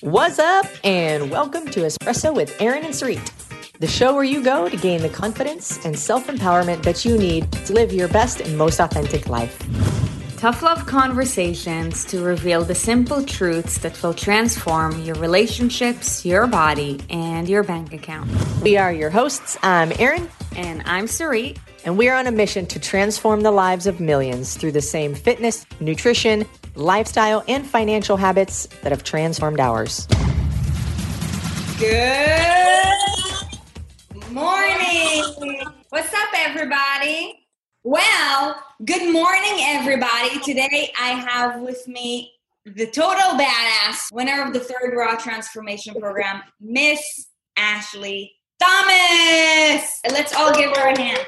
What's up, and welcome to Espresso with Aaron and Sarit, the show where you go to gain the confidence and self empowerment that you need to live your best and most authentic life. Tough love conversations to reveal the simple truths that will transform your relationships, your body, and your bank account. We are your hosts. I'm Aaron. And I'm Sarit. And we are on a mission to transform the lives of millions through the same fitness, nutrition, lifestyle, and financial habits that have transformed ours. Good morning. What's up, everybody? Well, good morning, everybody. Today I have with me the total badass winner of the third Raw Transformation Program, Miss Ashley Thomas. Let's all give her a hand.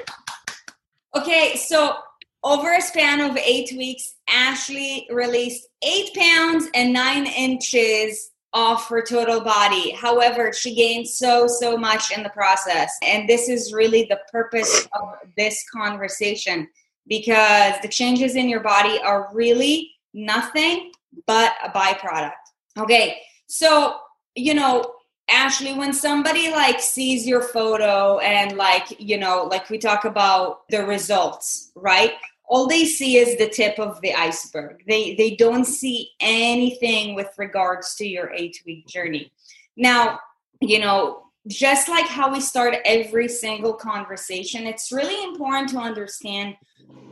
Okay, so over a span of eight weeks, Ashley released eight pounds and nine inches off her total body. However, she gained so, so much in the process. And this is really the purpose of this conversation because the changes in your body are really nothing but a byproduct. Okay, so, you know, Ashley, when somebody like sees your photo and like, you know, like we talk about the results, right? All they see is the tip of the iceberg. They they don't see anything with regards to your 8-week journey. Now, you know, just like how we start every single conversation, it's really important to understand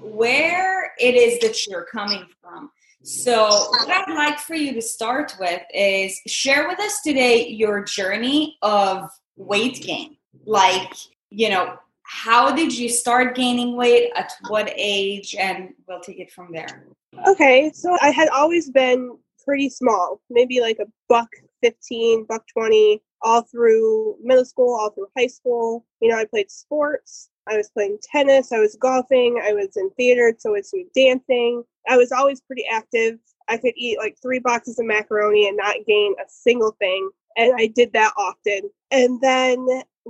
where it is that you're coming from so, what I'd like for you to start with is share with us today your journey of weight gain. Like, you know, how did you start gaining weight? At what age? And we'll take it from there. Okay, so I had always been pretty small, maybe like a buck 15, buck 20, all through middle school, all through high school. You know, I played sports. I was playing tennis, I was golfing, I was in theater, so I was doing dancing. I was always pretty active. I could eat like three boxes of macaroni and not gain a single thing. And I did that often. And then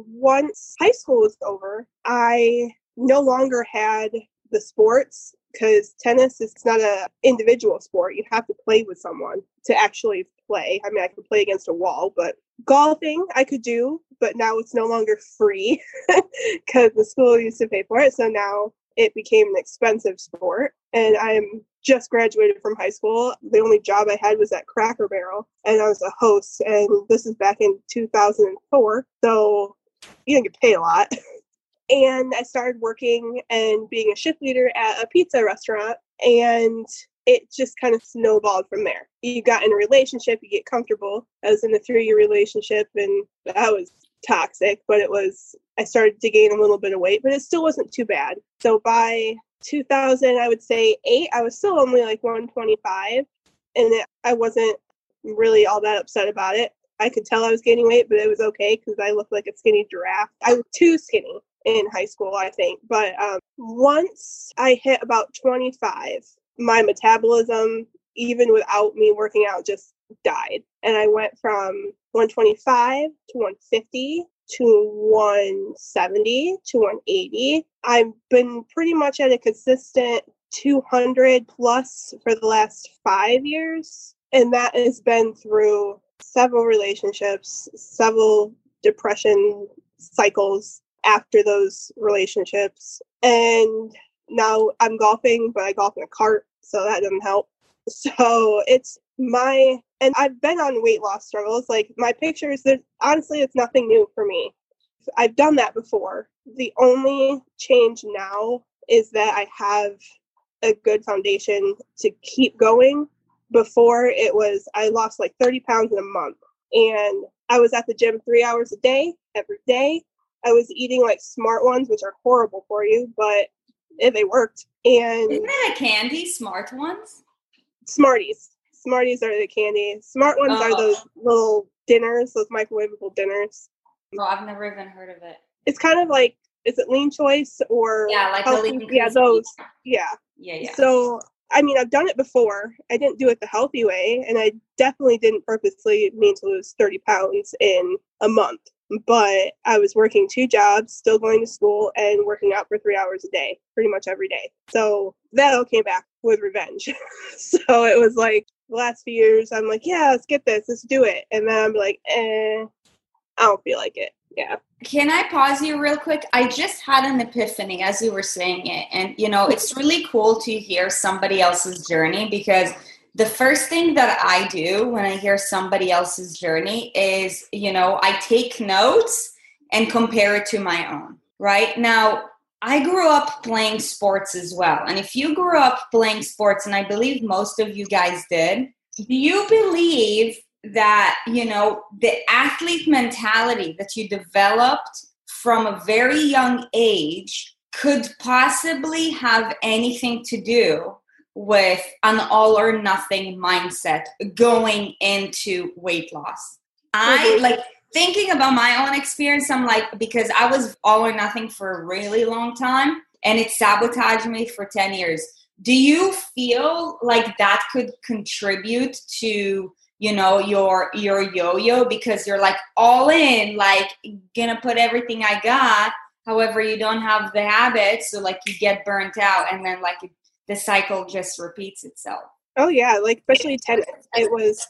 once high school was over, I no longer had the sports because tennis is not a individual sport. You have to play with someone to actually play. I mean, I could play against a wall, but golfing I could do, but now it's no longer free because the school used to pay for it. So now it became an expensive sport. And I'm just graduated from high school. The only job I had was at Cracker Barrel, and I was a host. And this is back in 2004. So you didn't get paid a lot. and I started working and being a shift leader at a pizza restaurant. And it just kind of snowballed from there. You got in a relationship, you get comfortable. I was in a three year relationship and that was toxic, but it was, I started to gain a little bit of weight, but it still wasn't too bad. So by 2000, I would say eight, I was still only like 125 and it, I wasn't really all that upset about it. I could tell I was gaining weight, but it was okay because I looked like a skinny giraffe. I was too skinny in high school, I think. But um, once I hit about 25, my metabolism, even without me working out, just died. And I went from 125 to 150 to 170 to 180. I've been pretty much at a consistent 200 plus for the last five years. And that has been through several relationships, several depression cycles after those relationships. And now I'm golfing, but I golf in a cart so that doesn't help. So it's my and I've been on weight loss struggles. Like my pictures, honestly it's nothing new for me. I've done that before. The only change now is that I have a good foundation to keep going. Before it was I lost like 30 pounds in a month. And I was at the gym three hours a day, every day. I was eating like smart ones, which are horrible for you, but if they worked. And isn't that a candy? Smart ones? Smarties. Smarties are the candy. Smart ones oh. are those oh. little dinners, those microwavable dinners. Oh, I've never even heard of it. It's kind of like is it lean choice or yeah, like healthy? lean yeah, those yeah. Yeah, yeah. So I mean, I've done it before. I didn't do it the healthy way, and I definitely didn't purposely mean to lose 30 pounds in a month but I was working two jobs, still going to school, and working out for three hours a day, pretty much every day. So that all came back with revenge. so it was like, the last few years, I'm like, yeah, let's get this, let's do it. And then I'm like, eh, I don't feel like it. Yeah. Can I pause you real quick? I just had an epiphany as you were saying it. And, you know, it's really cool to hear somebody else's journey because the first thing that I do when I hear somebody else's journey is, you know, I take notes and compare it to my own, right? Now, I grew up playing sports as well. And if you grew up playing sports, and I believe most of you guys did, do you believe that, you know, the athlete mentality that you developed from a very young age could possibly have anything to do with an all or nothing mindset going into weight loss? I mm-hmm. like thinking about my own experience, I'm like, because I was all or nothing for a really long time and it sabotaged me for 10 years. Do you feel like that could contribute to you know your your yo-yo because you're like all in like gonna put everything i got however you don't have the habits so like you get burnt out and then like it, the cycle just repeats itself oh yeah like especially tennis it was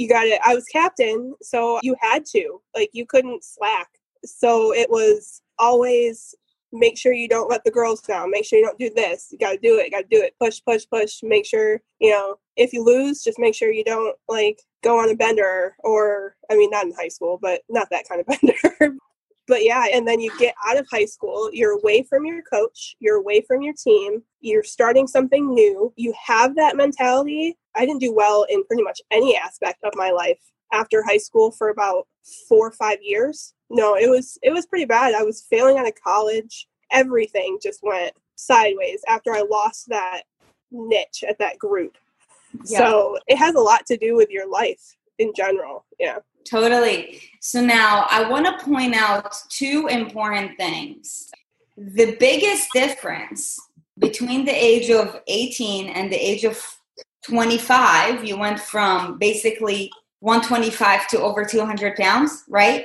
you got it. I was captain, so you had to. Like you couldn't slack. So it was always make sure you don't let the girls down. Make sure you don't do this. You got to do it. Got to do it. Push, push, push. Make sure, you know, if you lose, just make sure you don't like go on a bender or, I mean, not in high school, but not that kind of bender but yeah, and then you get out of high school, you're away from your coach, you're away from your team, you're starting something new. You have that mentality. I didn't do well in pretty much any aspect of my life after high school for about 4 or 5 years. No, it was it was pretty bad. I was failing out of college. Everything just went sideways after I lost that niche at that group. Yeah. So, it has a lot to do with your life in general. Yeah. Totally. So now I want to point out two important things. The biggest difference between the age of 18 and the age of 25, you went from basically 125 to over 200 pounds, right?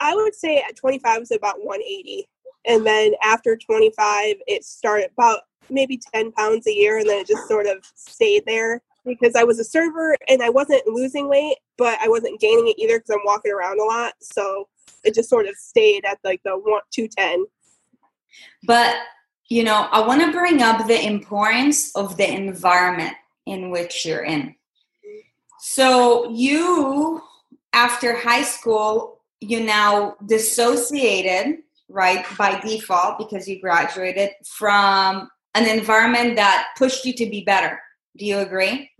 I would say at 25 was about 180. And then after 25, it started about maybe 10 pounds a year and then it just sort of stayed there because I was a server and I wasn't losing weight, but I wasn't gaining it either because I'm walking around a lot. So it just sort of stayed at like the one two ten. But you know, I want to bring up the importance of the environment in which you're in. So you, after high school, you now dissociated, right, by default because you graduated from an environment that pushed you to be better do you agree?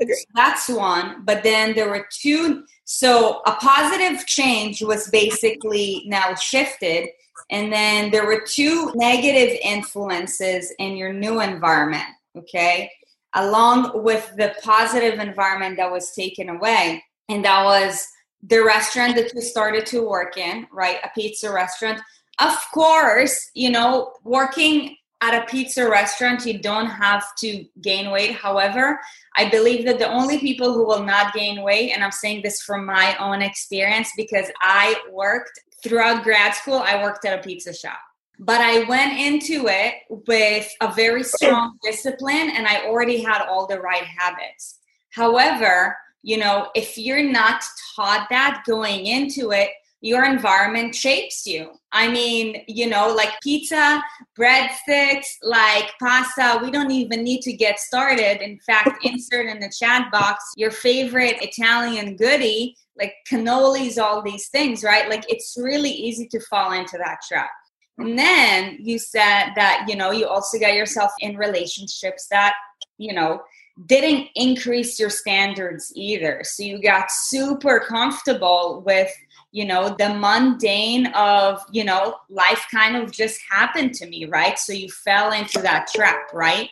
Agree. So that's one. But then there were two. So a positive change was basically now shifted. And then there were two negative influences in your new environment. Okay. Along with the positive environment that was taken away. And that was the restaurant that you started to work in, right? A pizza restaurant. Of course, you know, working at a pizza restaurant, you don't have to gain weight. However, I believe that the only people who will not gain weight, and I'm saying this from my own experience because I worked throughout grad school, I worked at a pizza shop. But I went into it with a very strong discipline and I already had all the right habits. However, you know, if you're not taught that going into it, your environment shapes you. I mean, you know, like pizza, breadsticks, like pasta, we don't even need to get started. In fact, insert in the chat box your favorite Italian goodie, like cannolis, all these things, right? Like it's really easy to fall into that trap. And then you said that, you know, you also got yourself in relationships that, you know, didn't increase your standards either. So you got super comfortable with you know the mundane of you know life kind of just happened to me right? So you fell into that trap right?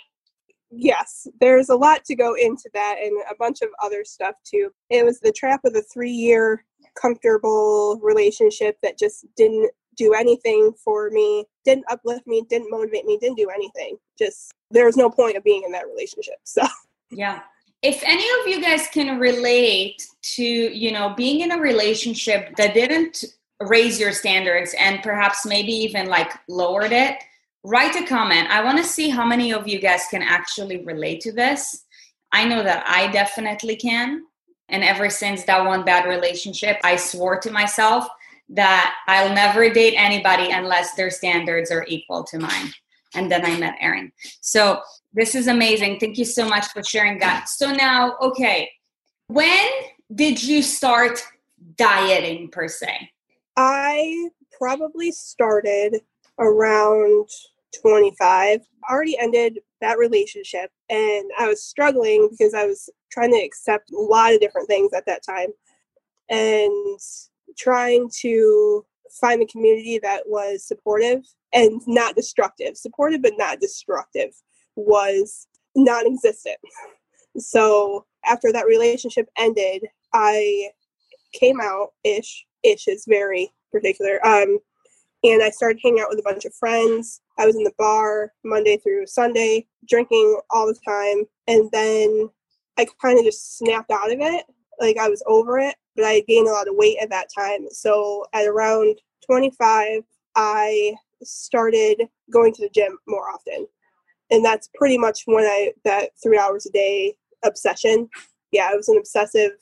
Yes there's a lot to go into that and a bunch of other stuff too. It was the trap of the three year comfortable relationship that just didn't do anything for me didn't uplift me didn't motivate me didn't do anything. Just there was no point of being in that relationship so. Yeah if any of you guys can relate to you know being in a relationship that didn't raise your standards and perhaps maybe even like lowered it write a comment i want to see how many of you guys can actually relate to this I know that I definitely can. And ever since that one bad relationship, I swore to myself that I'll never date anybody unless their standards are equal to mine. And then I met Erin. So this is amazing. Thank you so much for sharing that. So now, okay, when did you start dieting per se? I probably started around 25. Already ended that relationship and I was struggling because I was trying to accept a lot of different things at that time and trying to find a community that was supportive and not destructive. Supportive but not destructive was non existent. So after that relationship ended, I came out ish. Ish is very particular. Um, and I started hanging out with a bunch of friends. I was in the bar Monday through Sunday, drinking all the time. And then I kind of just snapped out of it. Like I was over it, but I gained a lot of weight at that time. So at around 25, I started going to the gym more often. And that's pretty much when I, that three hours a day obsession. Yeah, it was an obsessive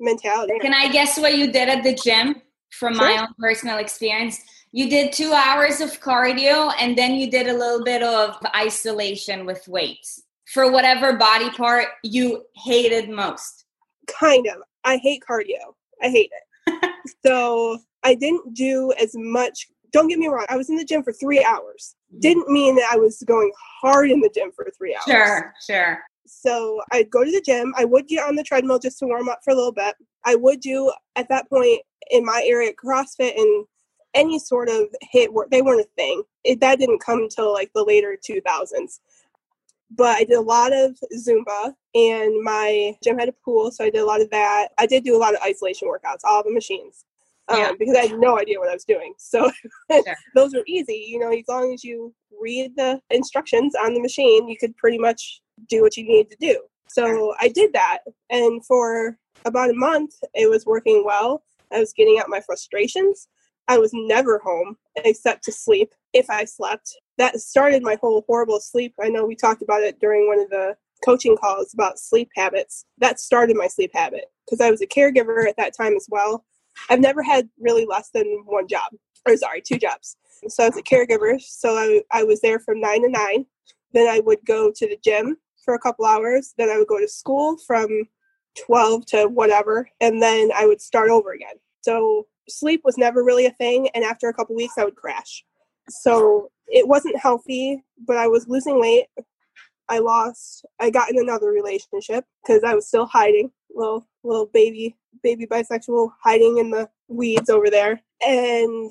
mentality. Can I guess what you did at the gym from sure. my own personal experience? You did two hours of cardio and then you did a little bit of isolation with weights for whatever body part you hated most. Kind of. I hate cardio. I hate it. so I didn't do as much. Don't get me wrong. I was in the gym for three hours. Mm-hmm. Didn't mean that I was going hard in the gym for three hours. Sure, sure. So I'd go to the gym. I would get on the treadmill just to warm up for a little bit. I would do at that point in my area CrossFit and any sort of HIIT work. They weren't a thing. It, that didn't come until like the later 2000s. But I did a lot of Zumba, and my gym had a pool, so I did a lot of that. I did do a lot of isolation workouts, all the machines, um, yeah. because I had no idea what I was doing. So sure. those were easy. You know, as long as you read the instructions on the machine, you could pretty much do what you needed to do. So I did that, and for about a month, it was working well. I was getting out my frustrations. I was never home except to sleep if I slept. That started my whole horrible sleep. I know we talked about it during one of the coaching calls about sleep habits. That started my sleep habit because I was a caregiver at that time as well. I've never had really less than one job, or sorry, two jobs. So I was a caregiver. So I, I was there from nine to nine. Then I would go to the gym for a couple hours. Then I would go to school from 12 to whatever. And then I would start over again. So sleep was never really a thing and after a couple weeks i would crash so it wasn't healthy but i was losing weight i lost i got in another relationship because i was still hiding little little baby baby bisexual hiding in the weeds over there and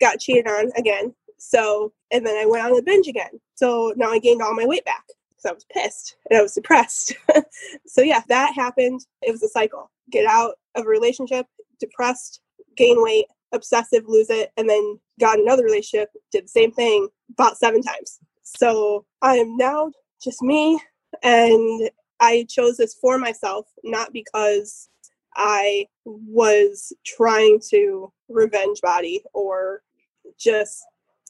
got cheated on again. So and then i went on a binge again. So now i gained all my weight back. Because i was pissed and i was depressed. So yeah that happened. It was a cycle. Get out of a relationship depressed gain weight, obsessive, lose it, and then got another relationship, did the same thing about seven times. So I am now just me, and I chose this for myself, not because I was trying to revenge body or just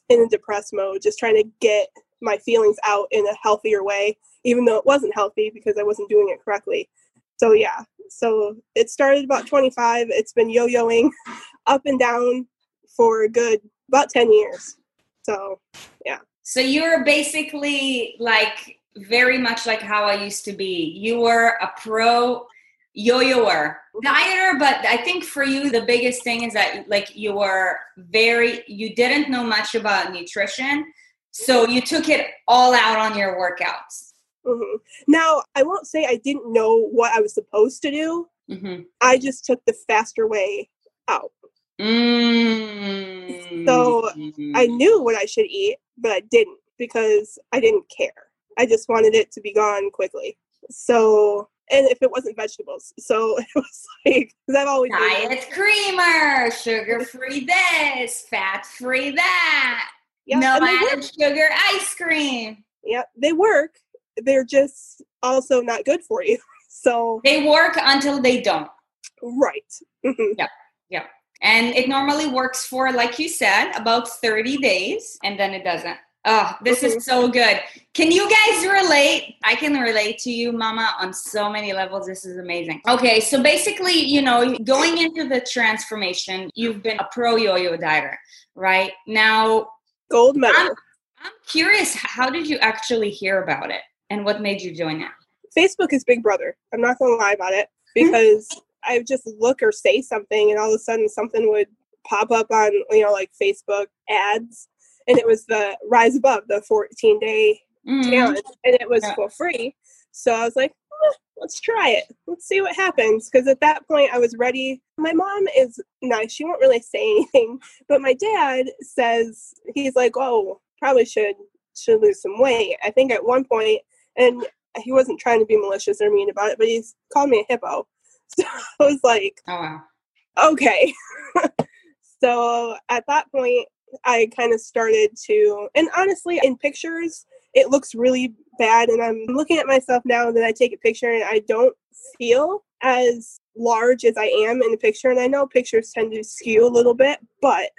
in a depressed mode, just trying to get my feelings out in a healthier way, even though it wasn't healthy because I wasn't doing it correctly. So yeah, so it started about 25. It's been yo-yoing up and down for a good about 10 years. So yeah. So you're basically like very much like how I used to be. You were a pro yo-yoer dieter but i think for you the biggest thing is that like you were very you didn't know much about nutrition so you took it all out on your workouts Mm-hmm. Now, I won't say I didn't know what I was supposed to do. Mm-hmm. I just took the faster way out. Mm-hmm. So I knew what I should eat, but I didn't because I didn't care. I just wanted it to be gone quickly. So, and if it wasn't vegetables, so it was like I've always diet creamer, sugar free this, fat free that, yep, no added sugar ice cream. Yep, they work, they're just also not good for you. So they work until they don't. Right. Mm-hmm. Yeah. Yeah. And it normally works for, like you said, about 30 days and then it doesn't. Oh, this is so good. Can you guys relate? I can relate to you, Mama, on so many levels. This is amazing. Okay, so basically, you know, going into the transformation, you've been a pro yo yo dieter, right? Now, gold medal. I'm, I'm curious, how did you actually hear about it and what made you join it? Facebook is Big Brother. I'm not going to lie about it mm-hmm. because I would just look or say something, and all of a sudden something would pop up on, you know, like Facebook ads and it was the Rise Above, the 14 day mm-hmm. challenge, and it was yeah. for free. So I was like, eh, let's try it. Let's see what happens. Because at that point, I was ready. My mom is nice. She won't really say anything, but my dad says he's like, oh, probably should should lose some weight. I think at one point, and he wasn't trying to be malicious or mean about it, but he's called me a hippo. So I was like, oh wow, okay. so at that point, I kind of started to, and honestly, in pictures, it looks really bad. And I'm looking at myself now, and then I take a picture, and I don't feel as large as I am in the picture. And I know pictures tend to skew a little bit, but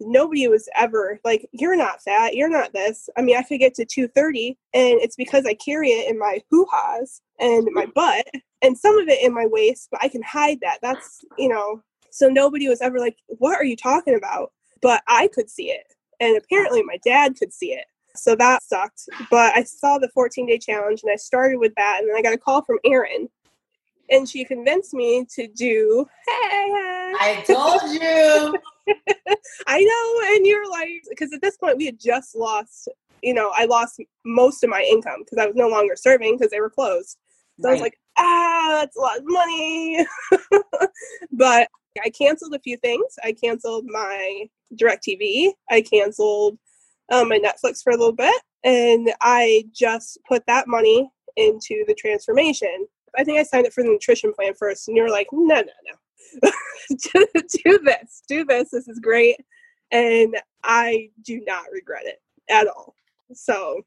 nobody was ever like, you're not fat, you're not this. I mean, I could get to 230, and it's because I carry it in my hoo ha's and my mm-hmm. butt, and some of it in my waist, but I can hide that. That's, you know, so nobody was ever like, what are you talking about? But I could see it. And apparently my dad could see it. So that sucked. But I saw the 14 day challenge and I started with that. And then I got a call from Erin. And she convinced me to do, hey, I told you. I know. And you're like, because at this point we had just lost, you know, I lost most of my income because I was no longer serving because they were closed. So right. I was like, ah, that's a lot of money. but I canceled a few things. I canceled my DirecTV. I canceled um, my Netflix for a little bit, and I just put that money into the transformation. I think I signed up for the nutrition plan first, and you were like, no, no, no. do this, do this. This is great. And I do not regret it at all. So,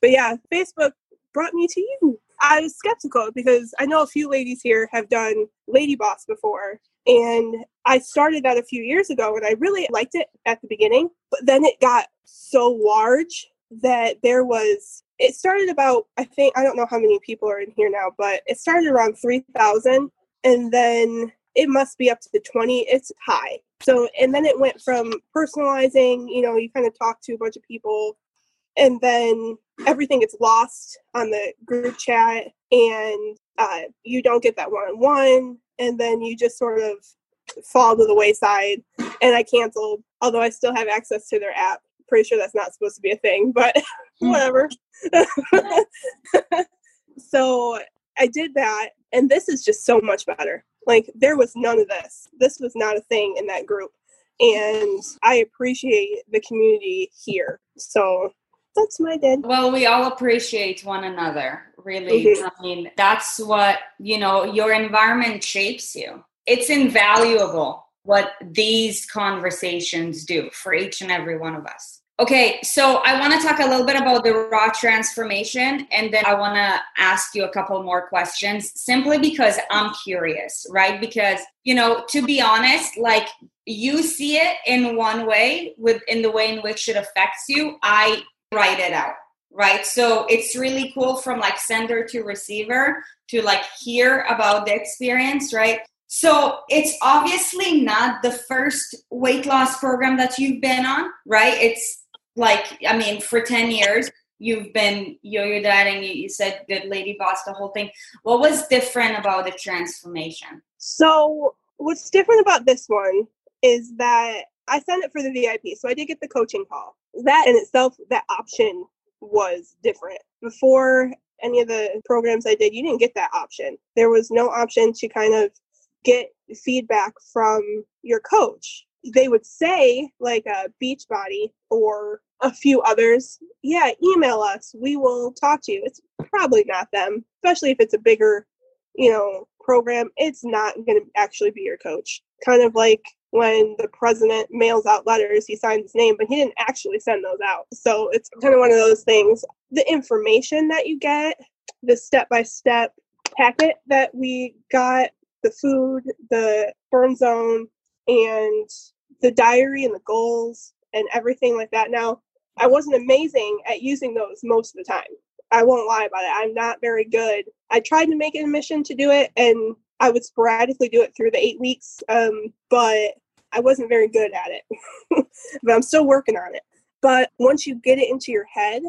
but yeah, Facebook brought me to you. I was skeptical because I know a few ladies here have done Lady Boss before, and I started that a few years ago and I really liked it at the beginning, but then it got so large that there was it started about I think I don't know how many people are in here now, but it started around 3000 and then it must be up to 20. It's high. So and then it went from personalizing, you know, you kind of talk to a bunch of people and then everything gets lost on the group chat and uh, you don't get that one-on-one and then you just sort of fall to the wayside and i canceled although i still have access to their app. Pretty sure that's not supposed to be a thing but hmm. whatever. So i did that and this is just so much better. Like there was none of this. This was not a thing in that group and i appreciate the community here. So that's my dad. Well, we all appreciate one another, really. Mm-hmm. I mean, that's what, you know, your environment shapes you. It's invaluable what these conversations do for each and every one of us. Okay, so I want to talk a little bit about the raw transformation and then I want to ask you a couple more questions simply because I'm curious, right? Because, you know, to be honest, like you see it in one way with in the way in which it affects you. I write it out right? So it's really cool from like sender to receiver to like hear about the experience right? So it's obviously not the first weight loss program that you've been on right? It's like i mean for 10 years you've been yo-yo dieting you said good lady boss the whole thing. What was different about the transformation? So what's different about this one is that i signed up for the vip so i did get the coaching call that in itself, that option was different. Before any of the programs I did, you didn't get that option. There was no option to kind of get feedback from your coach. They would say, like a Beachbody or a few others, yeah, email us. We will talk to you. It's probably not them, especially if it's a bigger, you know, program. It's not going to actually be your coach. Kind of like when the president mails out letters, he signs his name, but he didn't actually send those out. So it's kind of one of those things. The information that you get, the step by step packet that we got, the food, the burn zone, and the diary and the goals and everything like that. Now, I wasn't amazing at using those most of the time. I won't lie about it. I'm not very good. I tried to make it a mission to do it, and I would sporadically do it through the eight weeks, um, but I wasn't very good at it. but I'm still working on it. But once you get it into your head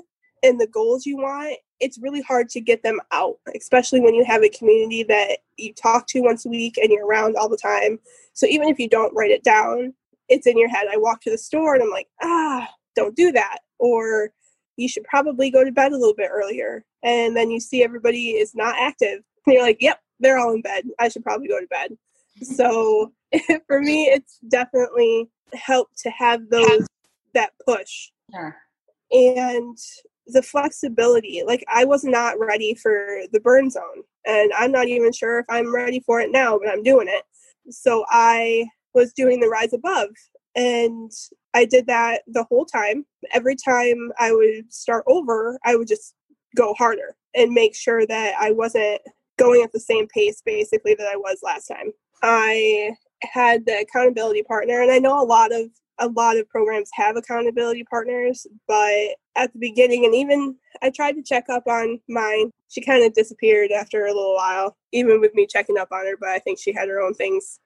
and the goals you want, it's really hard to get them out, especially when you have a community that you talk to once a week and you're around all the time. So even if you don't write it down, it's in your head. I walk to the store and I'm like, ah, don't do that. Or you should probably go to bed a little bit earlier. And then you see everybody is not active. And you're like, yep, they're all in bed. I should probably go to bed. So for me, it's definitely helped to have those, that push. Sure. And the flexibility. Like I was not ready for the burn zone. And I'm not even sure if I'm ready for it now, but I'm doing it. So I was doing the rise above and I did that the whole time. Every time I would start over, I would just go harder and make sure that I wasn't going at the same pace basically that I was last time. I had the accountability partner and I know a lot of a lot of programs have accountability partners, but at the beginning, and even I tried to check up on mine. She kind of disappeared after a little while, even with me checking up on her, but I think she had her own things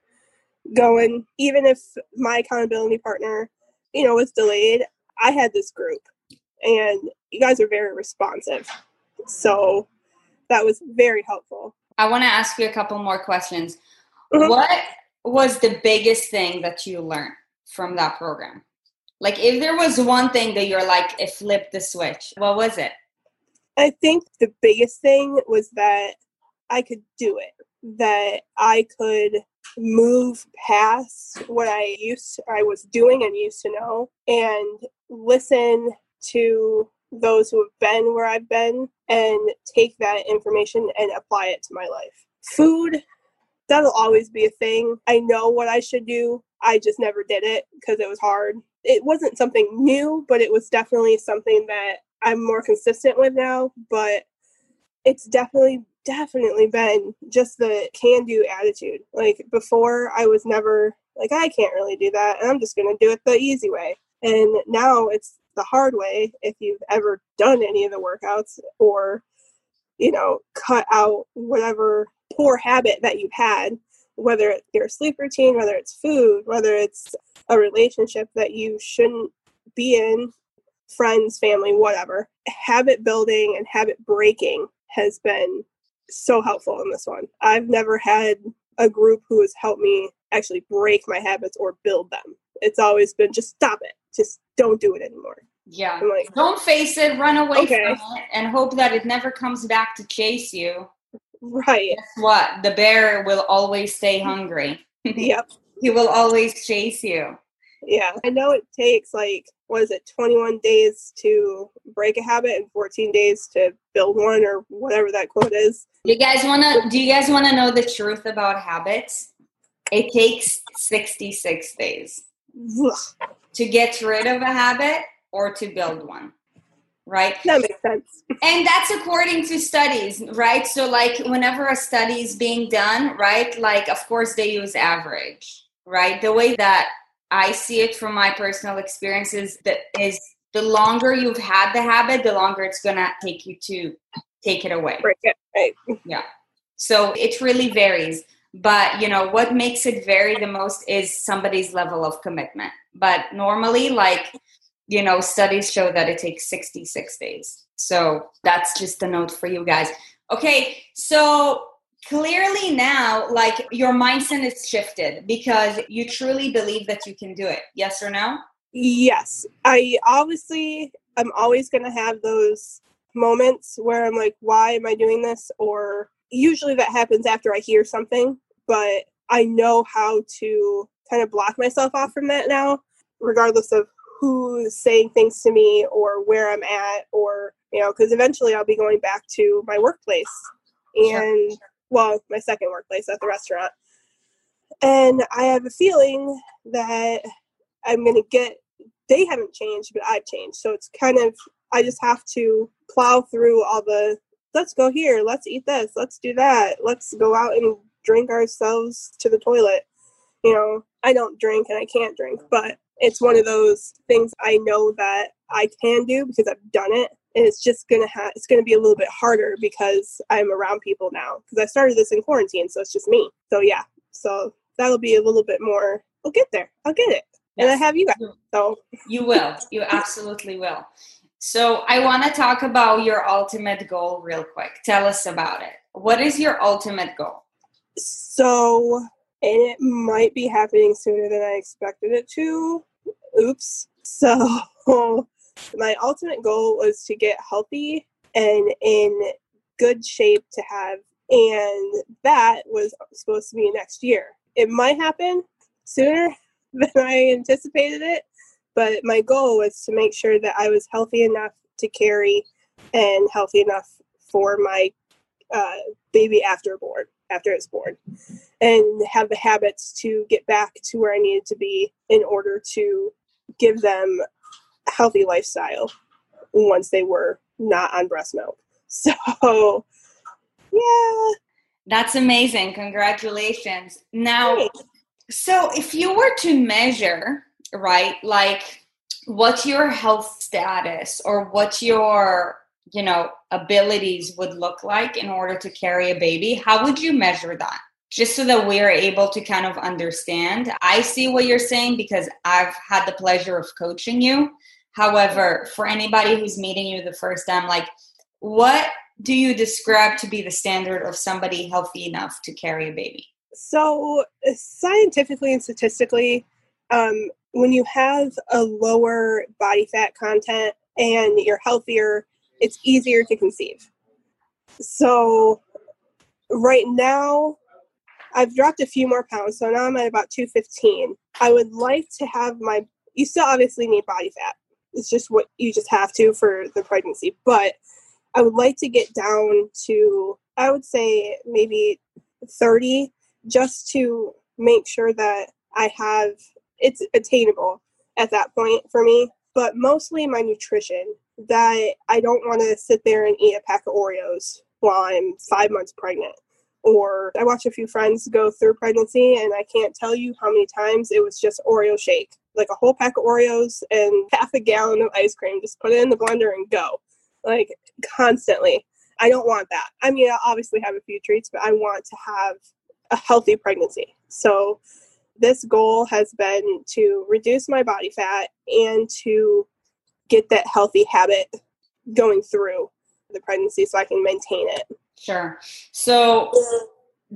going. Even if my accountability partner, you know, was delayed, I had this group, and you guys are very responsive. So that was very helpful. I want to ask you a couple more questions. Mm-hmm. What was the biggest thing that you learned? from that program? Like, if there was one thing that you're like, it flipped the switch, what was it? I think the biggest thing was that I could do it, that I could move past what I used I was doing and used to know and listen to those who have been where I've been and take that information and apply it to my life. Food, that'll always be a thing. I know what I should do. I just never did it because it was hard. It wasn't something new, but it was definitely something that I'm more consistent with now. But it's definitely, definitely been just the can do attitude. Like before, I was never like, I can't really do that. And I'm just going to do it the easy way. And now it's the hard way if you've ever done any of the workouts or, you know, cut out whatever poor habit that you've had whether it's your sleep routine, whether it's food, whether it's a relationship that you shouldn't be in, friends, family, whatever. Habit building and habit breaking has been so helpful in this one. I've never had a group who has helped me actually break my habits or build them. It's always been just stop it. Just don't do it anymore. Yeah. Like, don't face it, run away okay. from it, and hope that it never comes back to chase you. Right. Guess what? The bear will always stay mm. hungry. Yep. he will always chase you. Yeah. I know it takes like what is it, 21 days to break a habit and 14 days to build one or whatever that quote is. Do you guys want to do you guys want to know the truth about habits? It takes 66 days to get rid of a habit or to build one right? That makes sense. And that's according to studies, right? So, like, whenever a study is being done, right, like, of course, they use average, right? The way that I see it from my personal experiences that is the longer you've had the habit, the longer it's gonna take you to take it away. Right. right. Yeah. So it really varies. But you know what makes it vary the most is somebody's level of commitment. But normally, like you know, studies show that it takes 66 days. So that's just a note for you guys. Okay, so clearly now, like your mindset is shifted because you truly believe that you can do it. Yes or no? Yes. I obviously, I'm always going to have those moments where I'm like, why am I doing this? Or usually that happens after I hear something, but I know how to kind of block myself off from that now, regardless of who's saying things to me or where I'm at or you know because eventually I'll be going back to my workplace and sure. well my second workplace at the restaurant. And I have a feeling that I'm gonna get they haven't changed but I've changed. So it's kind of I just have to plow through all the let's go here. Let's eat this. Let's do that. Let's go out and drink ourselves to the toilet. You know I don't drink and I can't drink but it's one of those things I know that I can do because I've done it. And it's just gonna have it's gonna be a little bit harder because I'm around people now. Because I started this in quarantine, so it's just me. So yeah. So that'll be a little bit more I'll get there. I'll get it. Yes. And I have you guys. So you will. You absolutely will. So I want to talk about your ultimate goal real quick. Tell us about it. What is your ultimate goal? So, and it might be happening sooner than I expected it to. Oops. So, my ultimate goal was to get healthy and in good shape to have, and that was supposed to be next year. It might happen sooner than I anticipated it, but my goal was to make sure that I was healthy enough to carry and healthy enough for my uh, baby after born, after it's born, and have the habits to get back to where I needed to be in order to give them a healthy lifestyle once they were not on breast milk. So, yeah. That's amazing. Congratulations. Now, so if you were to measure, right, like what's your health status or what your you know abilities would look like in order to carry a baby how would you measure that? Just so that we're able to kind of understand. I see what you're saying because i've had the pleasure of coaching you. However for anybody who's meeting you the first time like what do you describe to be the standard of somebody healthy enough to carry a baby? So scientifically and statistically um, when you have a lower body fat content and you're healthier it's easier to conceive. So right now, I've dropped a few more pounds, so now I'm at about 215. I would like to have my, you still obviously need body fat. It's just what you just have to for the pregnancy. But I would like to get down to, I would say maybe 30, just to make sure that I have, it's attainable at that point for me. But mostly my nutrition that I don't want to sit there and eat a pack of Oreos while I'm five months pregnant. Or I watch a few friends go through pregnancy, and I can't tell you how many times it was just Oreo shake, like a whole pack of Oreos and half a gallon of ice cream. Just put it in the blender and go, like constantly. I don't want that. I mean, I obviously have a few treats, but I want to have a healthy pregnancy. So, this goal has been to reduce my body fat and to get that healthy habit going through the pregnancy so I can maintain it. Sure. So,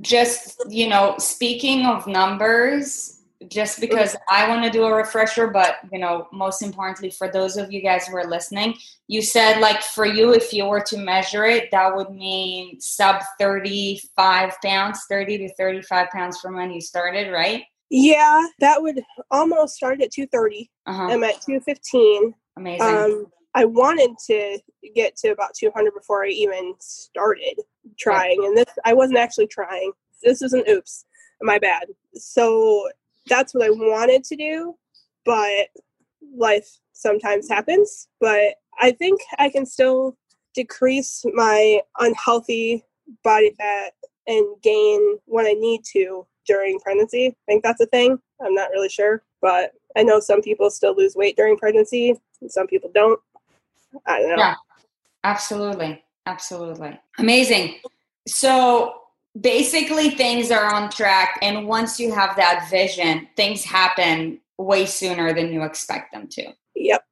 just, you know, speaking of numbers, just because I want to do a refresher, but, you know, most importantly, for those of you guys who are listening, you said, like, for you, if you were to measure it, that would mean sub 35 pounds, 30 to 35 pounds from when you started, right? Yeah, that would almost start at 230. Uh-huh. I'm at 215. Amazing. Um, I wanted to get to about 200 before I even started trying, and this I wasn't actually trying. This was an oops, my bad. So that's what I wanted to do, but life sometimes happens. But I think I can still decrease my unhealthy body fat and gain what I need to during pregnancy. I think that's a thing. I'm not really sure, but I know some people still lose weight during pregnancy some people don't. I don't know. Yeah, absolutely. Absolutely. Amazing. So basically, things are on track. And once you have that vision, things happen way sooner than you expect them to. Yep.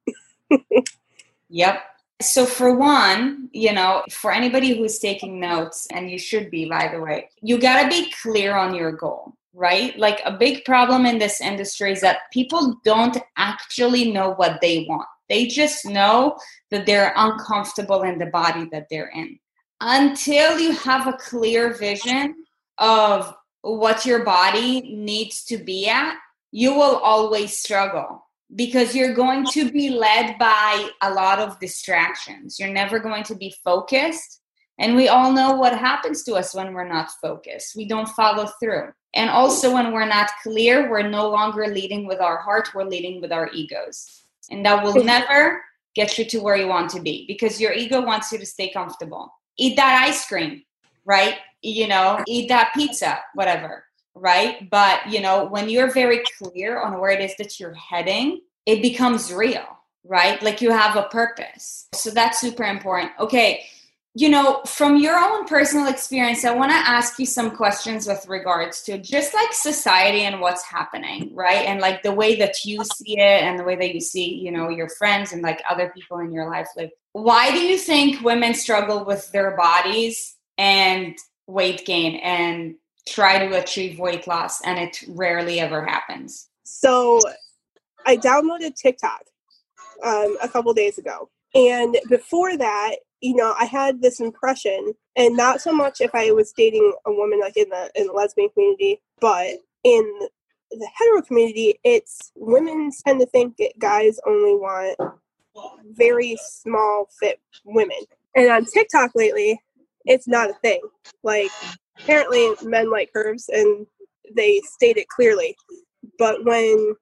yep. So, for one, you know, for anybody who's taking notes, and you should be, by the way, you got to be clear on your goal right? Like a big problem in this industry is that people don't actually know what they want. They just know that they're uncomfortable in the body that they're in. Until you have a clear vision of what your body needs to be at, you will always struggle because you're going to be led by a lot of distractions. You're never going to be focused. And we all know what happens to us when we're not focused. We don't follow through. And also, when we're not clear, we're no longer leading with our heart, we're leading with our egos and that will never get you to where you want to be because your ego wants you to stay comfortable. Eat that ice cream, right? You know, eat that pizza, whatever. right? But, you know, when you're very clear on where it is that you're heading, it becomes real, right? Like you have a purpose. So that's super important. Okay. You know, from your own personal experience, I want to ask you some questions with regards to just like society and what's happening, right? And like the way that you see it and the way that you see, you know, your friends and like other people in your life live. Why do you think women struggle with their bodies and weight gain and try to achieve weight loss and it rarely ever happens? So I downloaded TikTok um, a couple days ago. And before that, you know, I had this impression, and not so much if I was dating a woman like in the in the lesbian community, but in the hetero community, it's women tend to think that guys only want very small fit women. And on TikTok lately, it's not a thing. Like apparently men like curves and they state it clearly. But when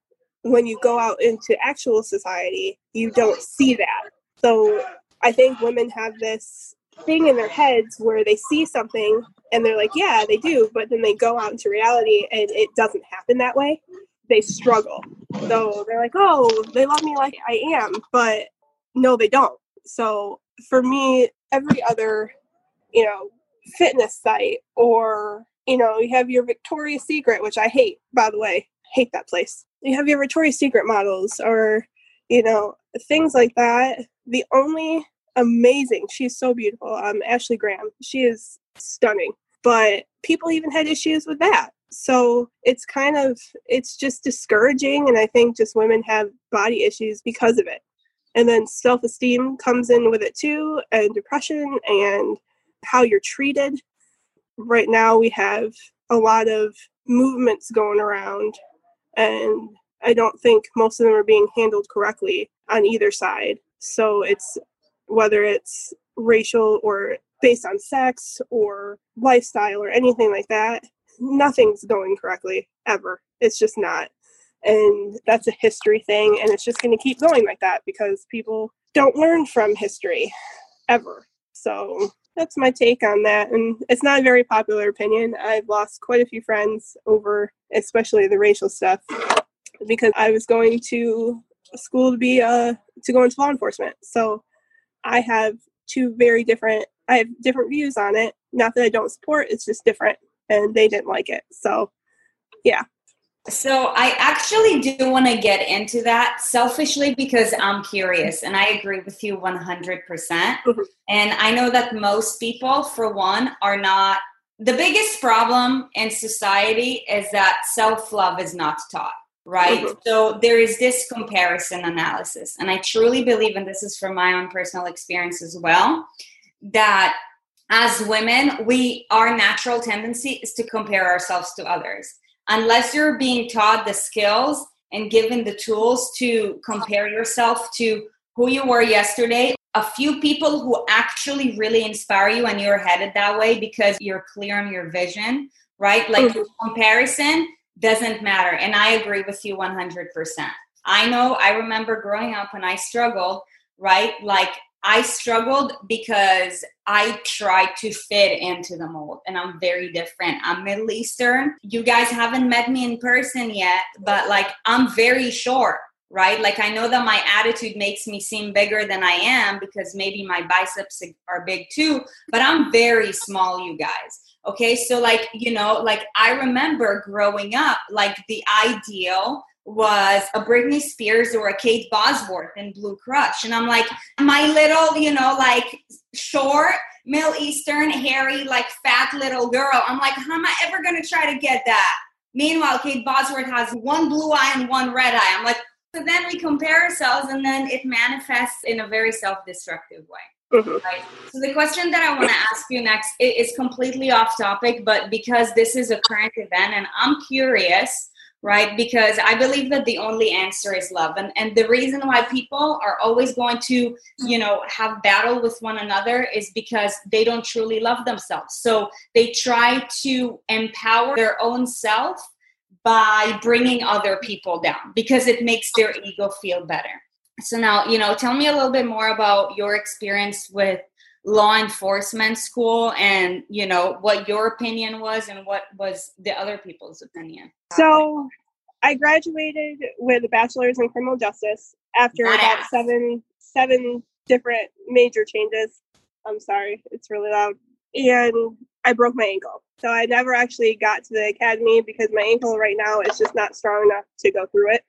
when you go out into actual society, you don't see that. So I think women have this thing in their heads where they see something and they're like, yeah, they do, but then they go out into reality and it doesn't happen that way. They struggle. So they're like, oh, they love me like I am, but no, they don't. So for me, every other, you know, fitness site or, you know, you have your Victoria's Secret, which I hate, by the way, hate that place you have your Victoria's Secret models or, you know, things like that. The only amazing, she's so beautiful, um, Ashley Graham. She is stunning. But people even had issues with that. So it's kind of it's just discouraging and I think just women have body issues because of it. And then self-esteem comes in with it too and depression and how you're treated. Right now we have a lot of movements going around and I don't think most of them are being handled correctly on either side. So it's whether it's racial or based on sex or lifestyle or anything like that, nothing's going correctly ever. It's just not. And that's a history thing, and it's just going to keep going like that because people don't learn from history ever. So that's my take on that. And it's not a very popular opinion. I've lost quite a few friends over, especially the racial stuff, because I was going to school to be uh to go into law enforcement. So I have two very different I have different views on it. Not that I don't support, it's just different and they didn't like it. So yeah. So I actually do want to get into that selfishly because I'm curious and I agree with you 100%. percent mm-hmm. And I know that most people for one are not the biggest problem in society is that self-love is not taught right? Mm-hmm. So there is this comparison analysis. And I truly believe, and this is from my own personal experience as well, that as women, we our natural tendency is to compare ourselves to others. Unless you're being taught the skills and given the tools to compare yourself to who you were yesterday, a few people who actually really inspire you and you're headed that way because you're clear on your vision, right? Like mm-hmm. comparison doesn't matter. And I agree with you 100%. I know, I remember growing up when I struggled, right? Like I struggled because I tried to fit into the mold and I'm very different. I'm Middle Eastern. You guys haven't met me in person yet, but like I'm very short, right? Like I know that my attitude makes me seem bigger than I am because maybe my biceps are big too, but I'm very small, you guys. Okay, so like, you know, like I remember growing up, like the ideal was a Britney Spears or a Kate Bosworth in Blue Crush. And I'm like, my little, you know, like short, Middle Eastern, hairy, like fat little girl. I'm like, how am I ever to try to get that? Meanwhile, Kate Bosworth has one blue eye and one red eye. I'm like, so then we compare ourselves and then it manifests in a very self destructive way. Mm-hmm. Right. So the question that I want to ask you next is completely off topic, but because this is a current event and I'm curious, right? Because I believe that the only answer is love. And and the reason why people are always going to, you know, have battle with one another is because they don't truly love themselves. So they try to empower their own self by bringing other people down because it makes their ego feel better so now you know tell me a little bit more about your experience with law enforcement school and you know what your opinion was and what was the other people's opinion. So i graduated with a bachelor's in criminal justice after Badass. about seven seven different major changes. I'm sorry it's really loud. And i broke my ankle. So i never actually got to the academy because my ankle right now is just not strong enough to go through it.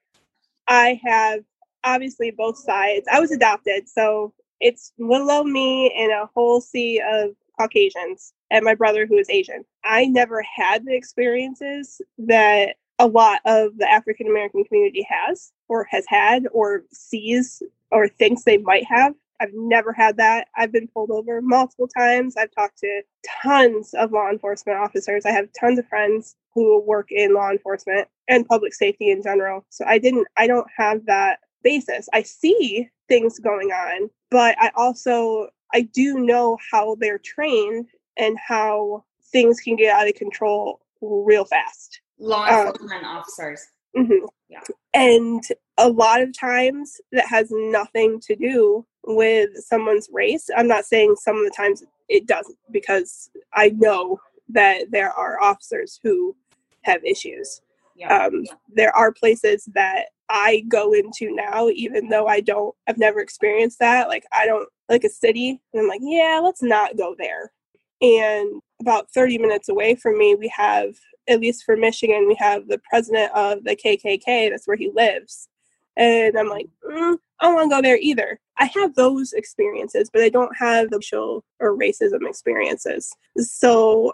I have obviously both sides i was adopted so it's little me and a whole sea of Caucasians and my brother who is Asian. I never had the experiences that a lot of the African American community has or has had or sees or thinks they might have. I've never had that. I've been pulled over multiple times. I've talked to tons of law enforcement officers. I have tons of friends who work in law enforcement and public safety in general. So I didn't I don't have that basis. I see things going on, but I also I do know how they're trained and how things can get out of control real fast. Law enforcement um, officers. Mm-hmm. Yeah. And a lot of times that has nothing to do with someone's race. I'm not saying some of the times it doesn't because I know that there are officers who have issues. Yeah. Um. There are places that I go into now, even though I don't, I've never experienced that. Like, I don't like a city, and I'm like, yeah, let's not go there. And about 30 minutes away from me, we have, at least for Michigan, we have the president of the KKK. That's where he lives. And I'm like, mm, I don't want to go there either. I have those experiences, but I don't have the racial or racism experiences. So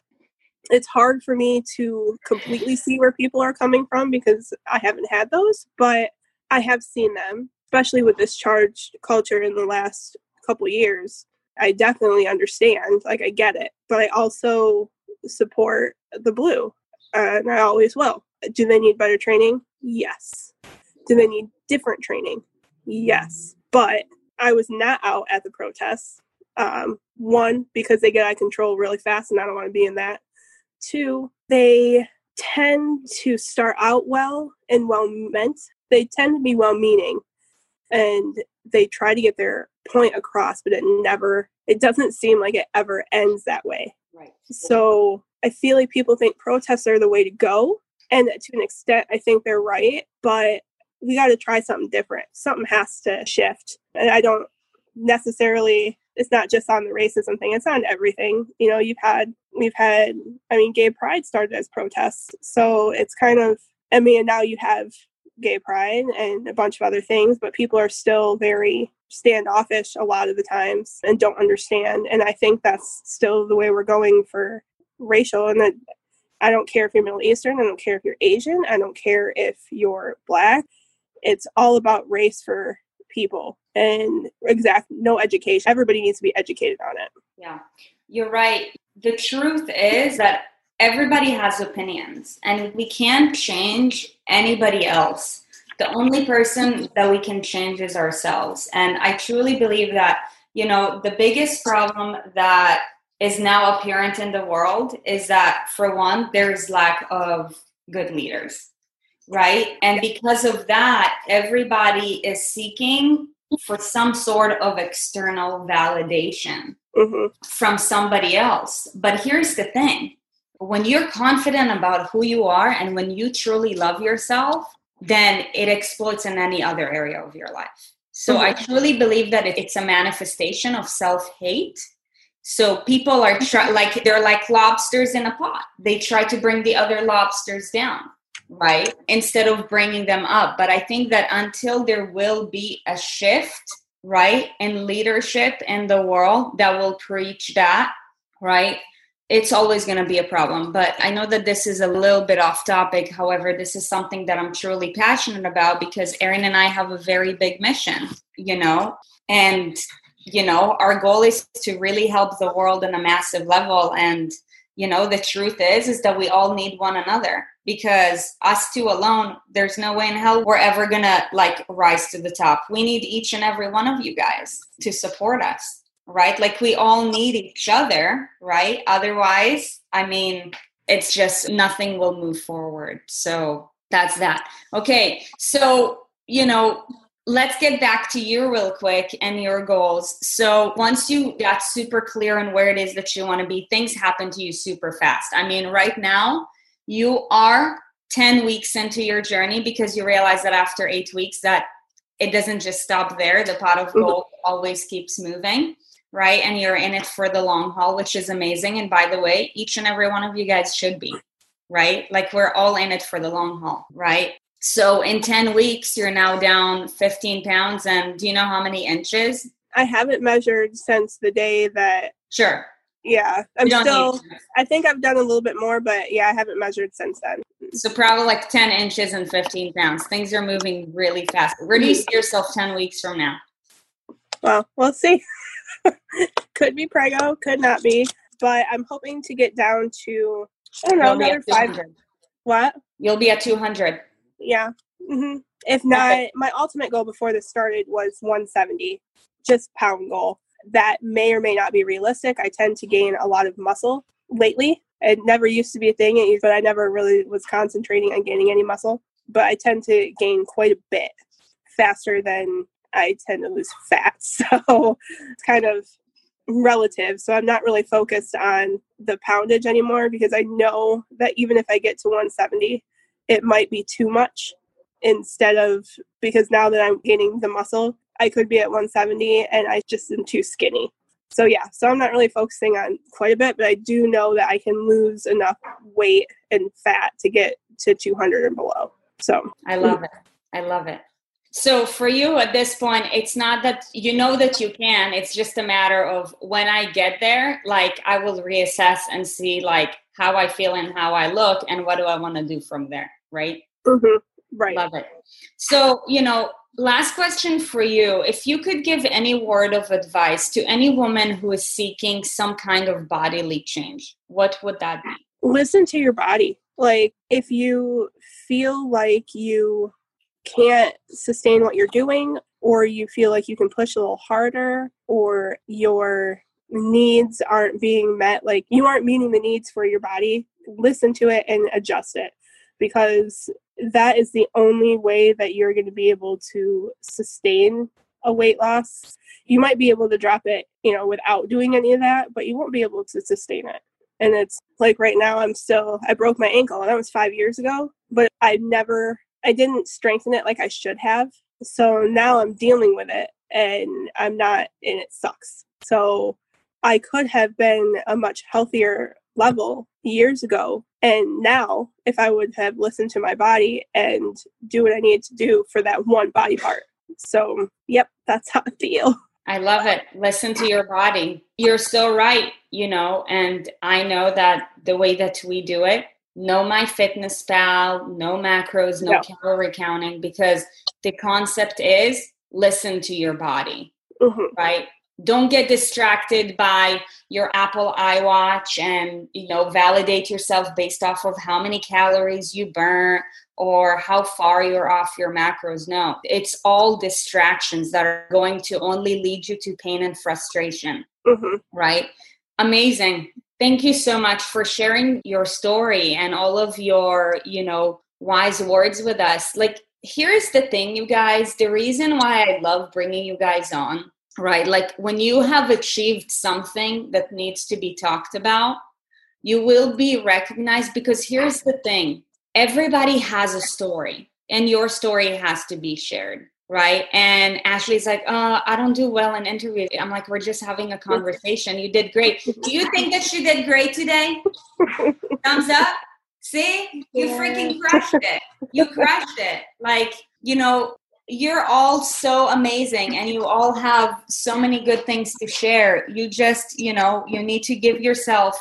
it's hard for me to completely see where people are coming from because I haven't had those, but I have seen them, especially with this charged culture in the last couple years. I definitely understand, like I get it, but I also support the blue, and I always will. Do they need better training? Yes. Do they need different training? Yes. But I was not out at the protests. Um, one, because they get out of control really fast, and I don't want to be in that. Two, they tend to start out well and well meant. They tend to be well meaning and they try to get their point across, but it never, it doesn't seem like it ever ends that way. Right. So I feel like people think protests are the way to go. And to an extent, I think they're right. But we got to try something different. Something has to shift. And I don't necessarily it's not just on the racism thing it's on everything. You know you've had we've had i mean gay pride started as protests so it's kind of i mean now you have gay pride and a bunch of other things but people are still very standoffish a lot of the times and don't understand and i think that's still the way we're going for racial and that i don't care if you're middle eastern i don't care if you're asian i don't care if you're black. It's all about race for people and exact no education. Everybody needs to be educated on it. Yeah, you're right. The truth is that everybody has opinions and we can't change anybody else. The only person that we can change is ourselves. And I truly believe that, you know, the biggest problem that is now apparent in the world is that, for one, there's lack of good leaders right? And because of that, everybody is seeking for some sort of external validation mm-hmm. from somebody else. But here's the thing when you're confident about who you are and when you truly love yourself, then it explodes in any other area of your life. So mm-hmm. I truly believe that it's a manifestation of self hate. So people are try- like they're like lobsters in a pot. They try to bring the other lobsters down right? Instead of bringing them up. But I think that until there will be a shift, right, in leadership in the world that will preach that, right? It's always going to be a problem. But I know that this is a little bit off topic. However, this is something that I'm truly passionate about because Erin and I have a very big mission, you know, and you know our goal is to really help the world on a massive level and you know the truth is is that we all need one another because us two alone there's no way in hell we're ever gonna like rise to the top. We need each and every one of you guys to support us right? Like we all need each other right? Otherwise i mean it's just nothing will move forward. So that's that. Okay so you know let's get back to you real quick and your goals. So once you got super clear on where it is that you want to be, things happen to you super fast. I mean, right now you are 10 weeks into your journey because you realize that after eight weeks that it doesn't just stop there. The pot of gold always keeps moving, right? And you're in it for the long haul, which is amazing. And by the way, each and every one of you guys should be, right? Like we're all in it for the long haul, right? So in 10 weeks, you're now down 15 pounds. And do you know how many inches? I haven't measured since the day that. Sure. Yeah. I'm still, I think I've done a little bit more, but yeah, I haven't measured since then. So probably like 10 inches and 15 pounds. Things are moving really fast. Where do you see yourself 10 weeks from now? Well, we'll see. could be prego, could not be. But I'm hoping to get down to, I don't know, another five. What? You'll be at 200 yeah. Mm-hmm. If not, okay. my ultimate goal before this started was 170, just pound goal. That may or may not be realistic. I tend to gain a lot of muscle lately. It never used to be a thing, but I never really was concentrating on gaining any muscle. But I tend to gain quite a bit faster than I tend to lose fat. So it's kind of relative. So I'm not really focused on the poundage anymore because I know that even if I get to 170, it might be too much instead of because now that I'm gaining the muscle, I could be at 170 and I just am too skinny. So yeah, so I'm not really focusing on quite a bit, but I do know that I can lose enough weight and fat to get to 200 and below. So I love it. I love it. So for you at this point, it's not that you know that you can, it's just a matter of when I get there, like I will reassess and see like how I feel and how I look and what do I want to do from there right? Mm-hmm. Right. Love it. So, you know, last question for you. If you could give any word of advice to any woman who is seeking some kind of bodily change, what would that be? Listen to your body. Like, if you feel like you can't sustain what you're doing, or you feel like you can push a little harder, or your needs aren't being met, like you aren't meeting the needs for your body, listen to it and adjust it because that is the only way that you're going to be able to sustain a weight loss. You might be able to drop it, you know, without doing any of that, but you won't be able to sustain it. And it's like right now, I'm still, I broke my ankle and that was five years ago, but I never, I didn't strengthen it like I should have. So now I'm dealing with it and I'm not, and it sucks. So I could have been a much healthier level years ago. And now, if I would have listened to my body and do what I needed to do for that one body part. So, yep, that's how I feel. I love it. Listen to your body. You're so right, you know, and I know that the way that we do it, no MyFitnessPal, no macros, no, no. calorie counting, because the concept is listen to your body, mm-hmm. right? Don't get distracted by your apple iwatch and you know validate yourself based off of how many calories you burn or how far you're off your macros. No it's all distractions that are going to only lead you to pain and frustration mm-hmm. right? Amazing. Thank you so much for sharing your story and all of your you know wise words with us. Like here's the thing you guys the reason why i love bringing you guys on right? Like when you have achieved something that needs to be talked about, you will be recognized because here's the thing everybody has a story, and your story has to be shared. Right. And Ashley's like, uh, I don't do well in interviews. I'm like, we're just having a conversation. You did great. Do you think that she did great today? Thumbs up. See, you freaking crushed it. You crushed it. Like, you know, you're all so amazing and you all have so many good things to share. You just, you know, you need to give yourself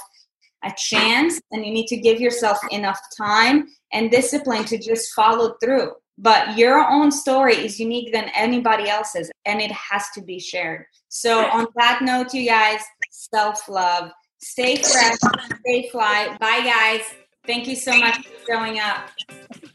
a chance and you need to give yourself enough time and discipline to just follow through. But your own story is unique than anybody else's and it has to be shared. So, on that note, you guys, self love, stay fresh, stay fly. Bye, guys. Thank you so much for showing up.